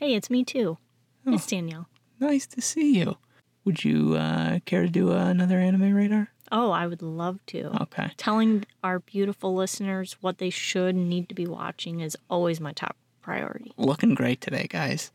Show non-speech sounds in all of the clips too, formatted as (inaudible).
Hey, it's me too. Oh. It's Danielle. Nice to see you. Would you uh, care to do uh, another anime radar? Oh, I would love to. Okay. Telling our beautiful listeners what they should and need to be watching is always my top priority. Looking great today, guys.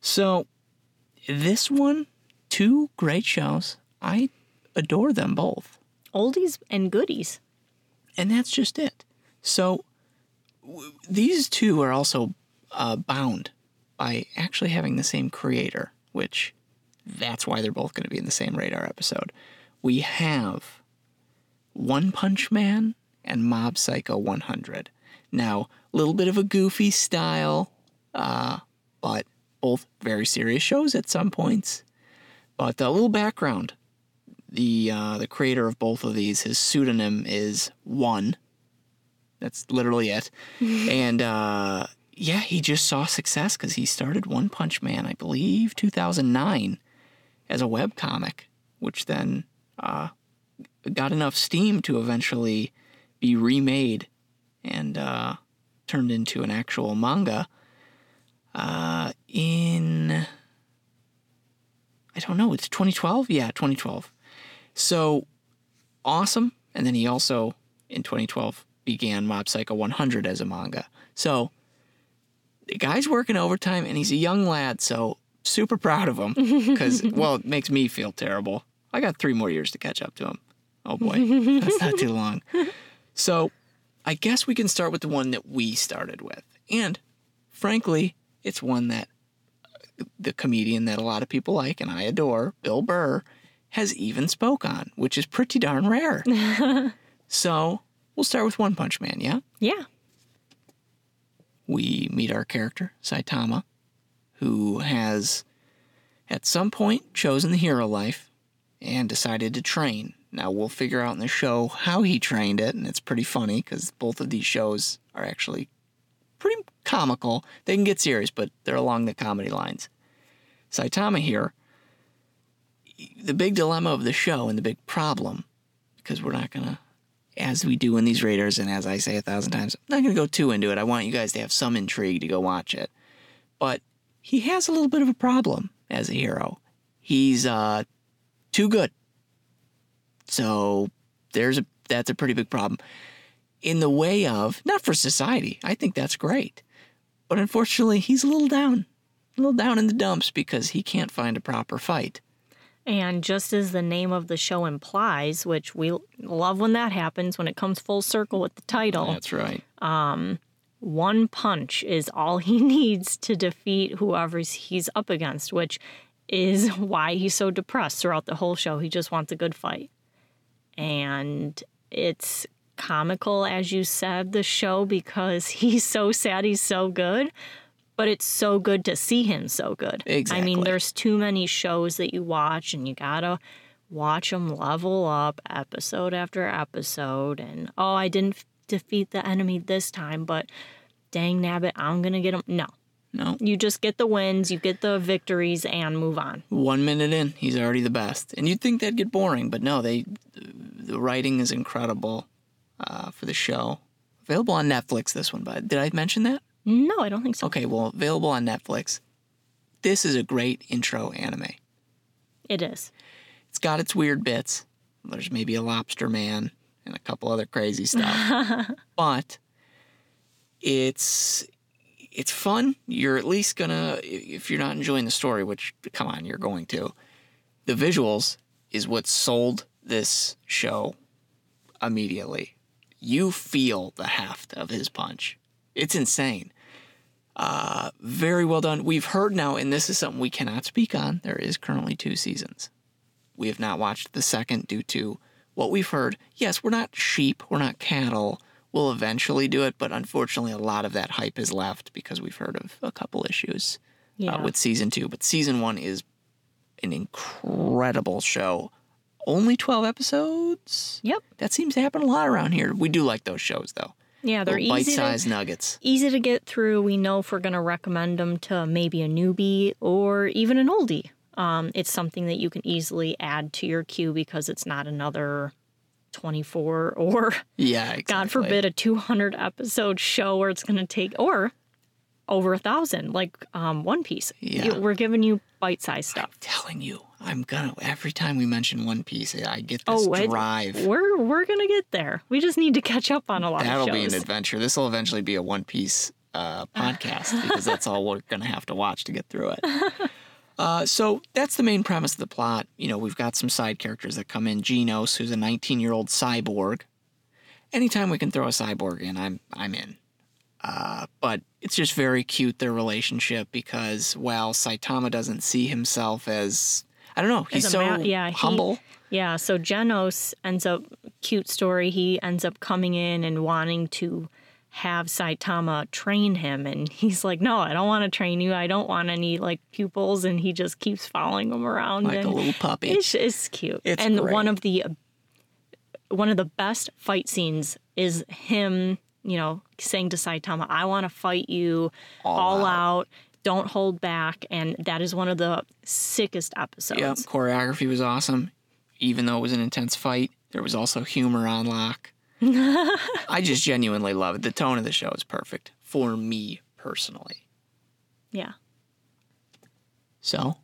So, this one, two great shows. I adore them both. Oldies and goodies. And that's just it. So, w- these two are also uh, bound by actually having the same creator, which that's why they're both going to be in the same radar episode. We have One Punch Man and Mob Psycho 100. Now, a little bit of a goofy style, uh, but both very serious shows at some points. But a little background: the uh, the creator of both of these, his pseudonym is One. That's literally it. (laughs) and uh, yeah, he just saw success because he started One Punch Man, I believe, 2009, as a web comic, which then uh, got enough steam to eventually be remade and uh, turned into an actual manga uh, in I don't know, it's 2012? Yeah, 2012. So awesome. And then he also in 2012 began Mob Psycho 100 as a manga. So the guy's working overtime and he's a young lad, so super proud of him (laughs) because well, it makes me feel terrible. I got 3 more years to catch up to him. Oh boy. (laughs) That's not too long. So, I guess we can start with the one that we started with. And frankly, it's one that uh, the comedian that a lot of people like and I adore, Bill Burr, has even spoke on, which is pretty darn rare. (laughs) so, we'll start with One Punch Man, yeah? Yeah. We meet our character, Saitama, who has at some point chosen the hero life and decided to train. Now, we'll figure out in the show how he trained it, and it's pretty funny because both of these shows are actually pretty comical. They can get serious, but they're along the comedy lines. Saitama here, the big dilemma of the show and the big problem, because we're not going to, as we do in these Raiders, and as I say a thousand times, I'm not going to go too into it. I want you guys to have some intrigue to go watch it. But he has a little bit of a problem as a hero. He's uh, too good. So there's a that's a pretty big problem in the way of not for society. I think that's great. But unfortunately, he's a little down. A little down in the dumps because he can't find a proper fight. And just as the name of the show implies, which we love when that happens, when it comes full circle with the title, That's right. Um, one punch is all (laughs) he needs to defeat whoever he's up against, which is why he's so depressed throughout the whole show. He just wants a good fight. And it's comical, as you said, the show, because (laughs) he's so sad he's so good. But it's so good to see him so good. Exactly. I mean, there's too many shows that you watch, and you gotta watch them level up episode after episode. And oh, I didn't f- defeat the enemy this time, but dang nabbit, I'm gonna get him. No, No. you just get the wins, you get the victories, and move on. One minute in, he's already the best. And you'd think that'd get boring, but no, they the writing is incredible uh, for the show. Available on Netflix, this one, but did I mention that? No, I don't think so. Okay, well, available on Netflix. This is a great intro anime. It is. It's got its weird bits. There's maybe a lobster man and a couple other crazy stuff. (laughs) but it's it's fun. You're at least gonna if you're not enjoying the story, which come on, you're going to. The visuals is what sold this show immediately. You feel the heft of his punch. It's insane. Uh, very well done. We've heard now, and this is something we cannot speak on. There is currently two seasons. We have not watched the second due to what we've heard. Yes, we're not sheep, we're not cattle. We'll eventually do it, but unfortunately, a lot of that hype is left because we've heard of a couple issues Yeah. uh, with season two. But season one is an incredible show. Only 12 episodes? yep. That seems to happen a lot around here. We do like those shows, though. Yeah, they're easy to, bite-sized nuggets. easy to get through. We know if we're going to recommend them to maybe a newbie or even an oldie. Um, it's something that you can easily add to your queue because it's not another 24 or (laughs) Yeah, (laughs) exactly. God forbid a 200 episode show where it's going to take or over a thousand like um, One Piece. Yeah. You- we're giving you bite sized stuff. telling you, I'm gonna. Every time we mention One Piece, I get this Oh, it- drive. We're we're gonna get there. We just need to catch up on a lot That'll be an adventure. This will eventually be a One Piece uh, (laughs) podcast because that's all we're gonna have to watch to get through it. (laughs) Uh, so that's the main premise of the plot. You know, we've got some side characters that come in. Genos, who's a 19 year old cyborg. Anytime we can throw a cyborg in, I'm I'm in. Uh, but it's just very cute their relationship because while Saitama doesn't see himself as I don't know, he's so ma- yeah, he- humble. Yeah, so Genos ends up cute story. He ends up coming in and wanting to have Saitama train him and (laughs) he's like, "No, I don't want to train you. I don't want any like pupils." And he just keeps following him around like a little puppy. it's, it's cute. It's and great. one of the one of the best fight scenes is him, you know, saying to Saitama, "I want to fight you all, out. Don't hold back." And that is one of the sickest episodes. Yep, choreography was awesome. Even though it was an intense fight, there was also humor on lock. (laughs) I just genuinely love it. The tone of the show is perfect for me personally. Yeah. So,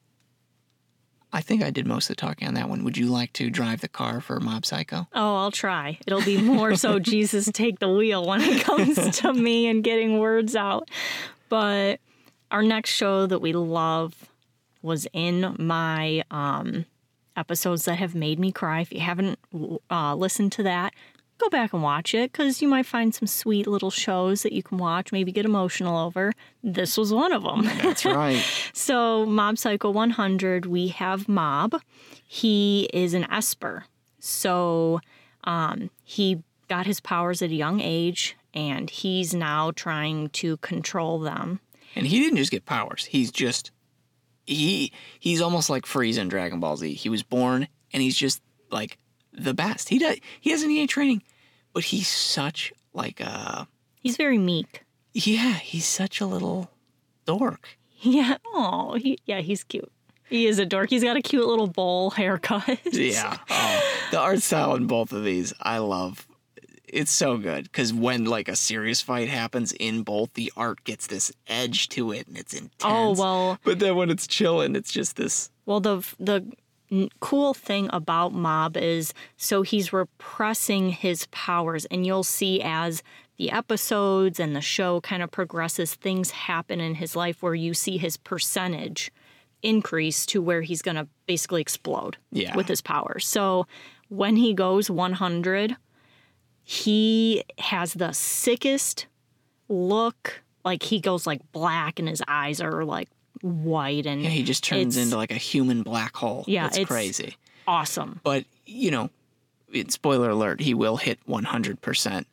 I think I did most of the talking on that one. Would you like to drive the car for Mob Psycho? Oh, I'll try. It'll be more so (laughs) Jesus take the wheel when it comes to me and getting words out. But our next show that we love was in my um, episodes that have made me cry. If you haven't uh, listened to that, go back and watch it because you might find some sweet little shows that you can watch, maybe get emotional over. This was one of them. That's right. (laughs) So, Mob Psycho 100, we have Mob. He is an Esper. So, um, he got his powers at a young age and he's now trying to control them. And he didn't just get powers. He's just he he's almost like Frieza in Dragon Ball Z. He was born and he's just like the best. He does he doesn't need any training, but he's such like a He's very meek. yeah, he's such a little dork. Yeah. Oh, he, yeah, he's cute. He is a dork. He's got a cute little bowl haircut. Yeah. Oh, the art style in both of these, I love. It's so good because when like a serious fight happens in both, the art gets this edge to it and it's oh, intense. Oh, well, But then when it's chilling, it's just this. Well, the the cool thing about Mob is so he's repressing his powers, and you'll see as the episodes and the show kind of progresses, things happen in his life where you see his percentage increase to where he's going to basically explode Yeah. with his powers. So when he goes 100, he has the sickest look. Like he goes like black, and his eyes are like white and Yeah, he just turns into like a human black hole. Yeah, it's, it's- crazy. awesome. But you know, spoiler alert, he will hit 100%.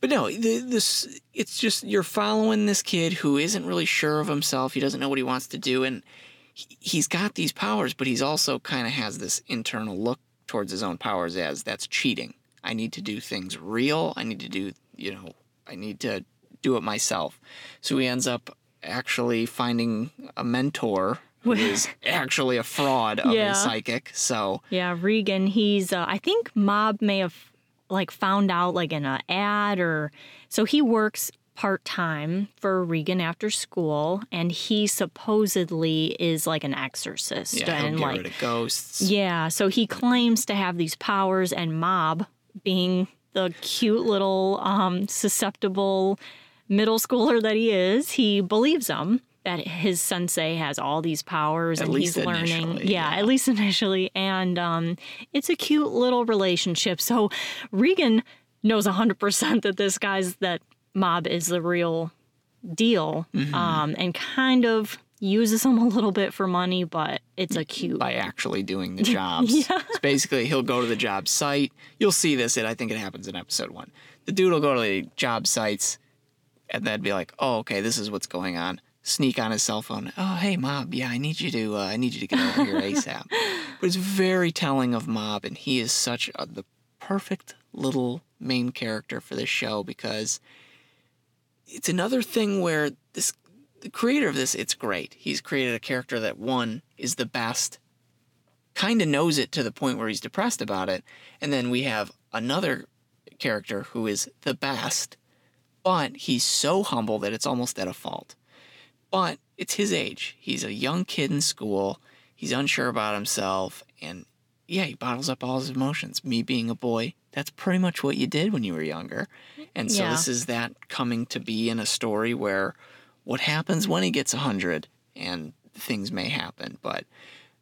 But no, the, this it's just you're following this kid who isn't really sure of himself. He doesn't know what he wants to do, and he, he's got these powers, but he's also kind of has this internal look towards his own powers as that's cheating. I need to do things real. I need to do, you know, I need to do it myself. So he ends up actually finding a mentor who (laughs) is actually a fraud of Yeah. a psychic. So Yeah, Reigen, he's uh, I think Mob may have like found out like in an ad or so he works part-time for Reigen after school and he supposedly is like an exorcist yeah, and like rid of ghosts. yeah, so he claims to have these powers and Mob being the cute little um susceptible middle schooler that he is, he believes him that his sensei has all these powers At and least he's learning. Yeah, yeah. at least (laughs) initially. And um, it's a cute little relationship. So Reigen knows 100% that this guy's, that mob is the real deal Mm-hmm. um, and kind of uses him (laughs) a little bit for money, but it's a cute. by actually doing the (laughs) jobs. Yeah. So basically, he'll go to the job site. You'll see this, and I think it happens in episode one. The dude will go to the job sites and then be like, "Oh, okay, this is what's going on." Sneak on his cell phone. Oh, hey, Mob. Yeah, I need you to. Uh, I need you to get over here ASAP. (laughs) But it's very telling of Mob, and he is such a, the perfect little main character for this show because it's another thing where this the creator of this it's great he's created a character that one is the best kind of knows it to the point where he's depressed about it. And then we have another character who is the best, but he's so humble that it's almost at a fault. But it's his age. He's a young kid in school. He's unsure about himself. And yeah, he bottles up all his emotions. Me being a boy, that's pretty much what you did when you were younger. And so Yeah. this is that coming to be in a story where what happens when he gets 100 and things may happen. But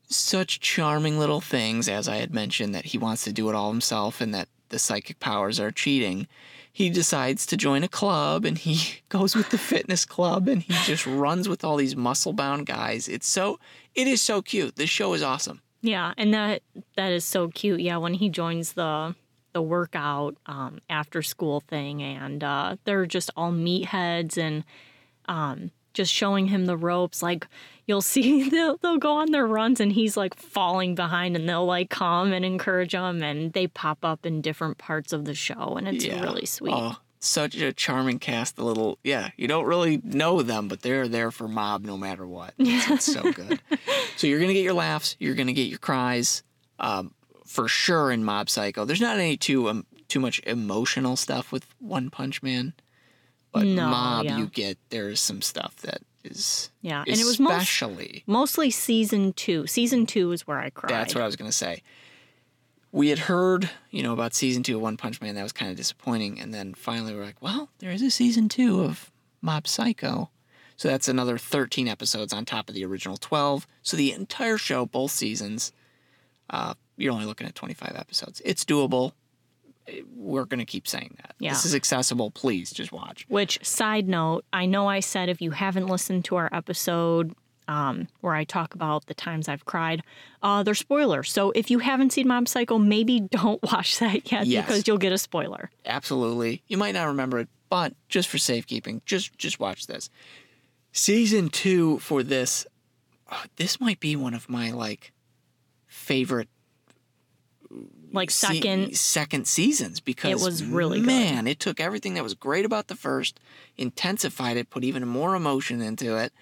such charming little things, as I had mentioned, that he wants to do it all himself and that the psychic powers are cheating. He decides to join a club and he (laughs) goes with the fitness club and he just runs with all these muscle bound guys. It's so, it is so cute. This show is awesome. Yeah, and that that is so cute. Yeah, when he joins the the workout um, after school thing, and uh, they're just all meatheads and um, just showing him the ropes. Like you'll see, (laughs) they'll they'll go on their runs, and he's like falling behind, and they'll like come and encourage him, and they pop up in different parts of the show, and it's Yeah. really sweet. Oh, such a charming cast. The little, yeah, you don't really know them, but they're there for mob no matter what. It's, (laughs) it's so good. so you're gonna get your laughs. You're gonna get your cries, um, for sure. In Mob Psycho, there's not any too um, too much emotional stuff with One Punch Man, but No, Mob, yeah. you get there's some stuff that is Yeah, and it was most, mostly season two. Season two is where I cried. That's what I was gonna say. We had heard, you know, about season two of One Punch Man. That was kind of disappointing, and then finally we're like, well, there is a season two of Mob Psycho. So that's another 13 episodes on top of the original 12. So the entire show, both seasons, uh, you're only looking at 25 episodes. It's doable. We're going to keep saying that. Yeah. This is accessible. Please just watch. Which, side note, I know I said if you haven't listened to our episode um, where I talk about the times I've cried, uh, they're spoilers. So if you haven't seen Mob Psycho, maybe (laughs) don't watch that yet Yes. because you'll get a spoiler. Absolutely. You might not remember it, but just for safekeeping, just just watch this. Season two for this, oh, this might be one of my like favorite Like se- second, second seasons because it was really good. man, it took everything that was great about the first, intensified it, put even more emotion into it,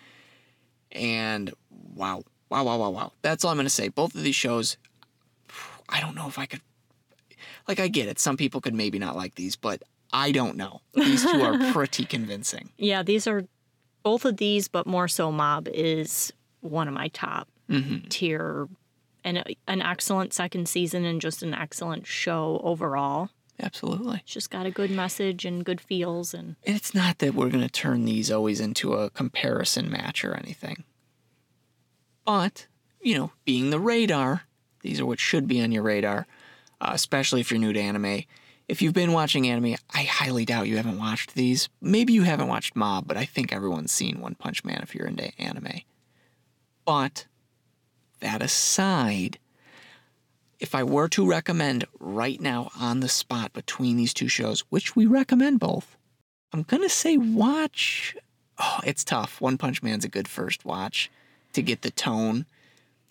and wow, wow, wow, wow, wow. That's all I'm gonna say. Both of these shows, I don't know if I could. Like I get it. Some people could maybe not like these, but I don't know. These two are (laughs) pretty convincing. yeah, these are both of these, but more so Mob is one of my top Mm-hmm. tier. And an excellent second season and just an excellent show overall. Absolutely. It's just got a good message and good feels and And it's not that we're going to turn these always into a comparison match or anything. But, you know, being the radar, these are what should be on your radar, uh, especially if you're new to anime. If you've been watching anime, I highly doubt you haven't watched these. Maybe you haven't watched Mob, but I think everyone's seen One Punch Man if you're into anime. But, that aside, if I were to recommend right now on the spot between these two shows, which we recommend both, I'm gonna say watch. Oh, it's tough. One Punch Man's a good first watch to get the tone.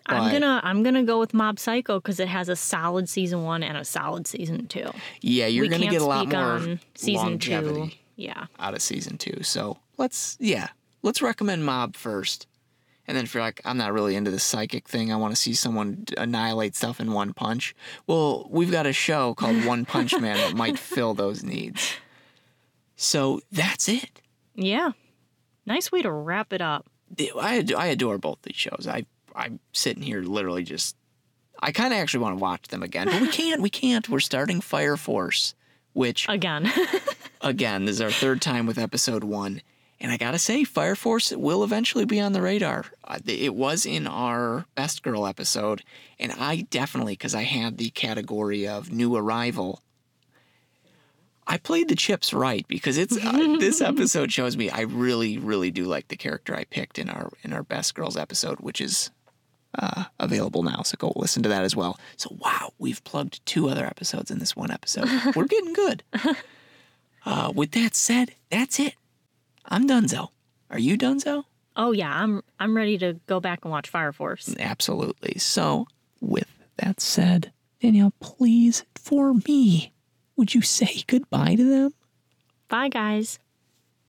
I'm gonna I'm gonna go with Mob Psycho because it has a solid season one and a solid season two. Yeah, you're we gonna get a lot more on season longevity two. Yeah, out of season two. So let's yeah, let's recommend Mob first. And then if you're like, I'm not really into the psychic thing, I want to see someone annihilate stuff in one punch. Well, we've got a show called (laughs) One Punch Man that might fill those needs. So that's it. yeah. Nice way to wrap it up. I I adore both these shows. I I'm sitting here literally just I kind of actually want to watch them again, but we (laughs) can't. We can't. We're starting Fire Force, which Again, (laughs) again this is our third time with episode one, and I gotta say, Fire Force will eventually be on the radar. Uh, It was in our Best Girl episode, and I definitely because I had the category of new arrival. I played the chips right because it's uh, this (laughs) episode shows me I really, really do like the character I picked in our in our Best Girls episode, which is uh, available now. So go listen to that as well. So wow, we've plugged two other episodes in this one episode. We're getting good. (laughs) Uh, with that said, that's it. I'm Dunzo. Are you Dunzo? oh yeah, I'm I'm ready to go back and watch Fire Force. Absolutely. So with that said, Danielle, please, for me, would you say goodbye to them? Bye guys.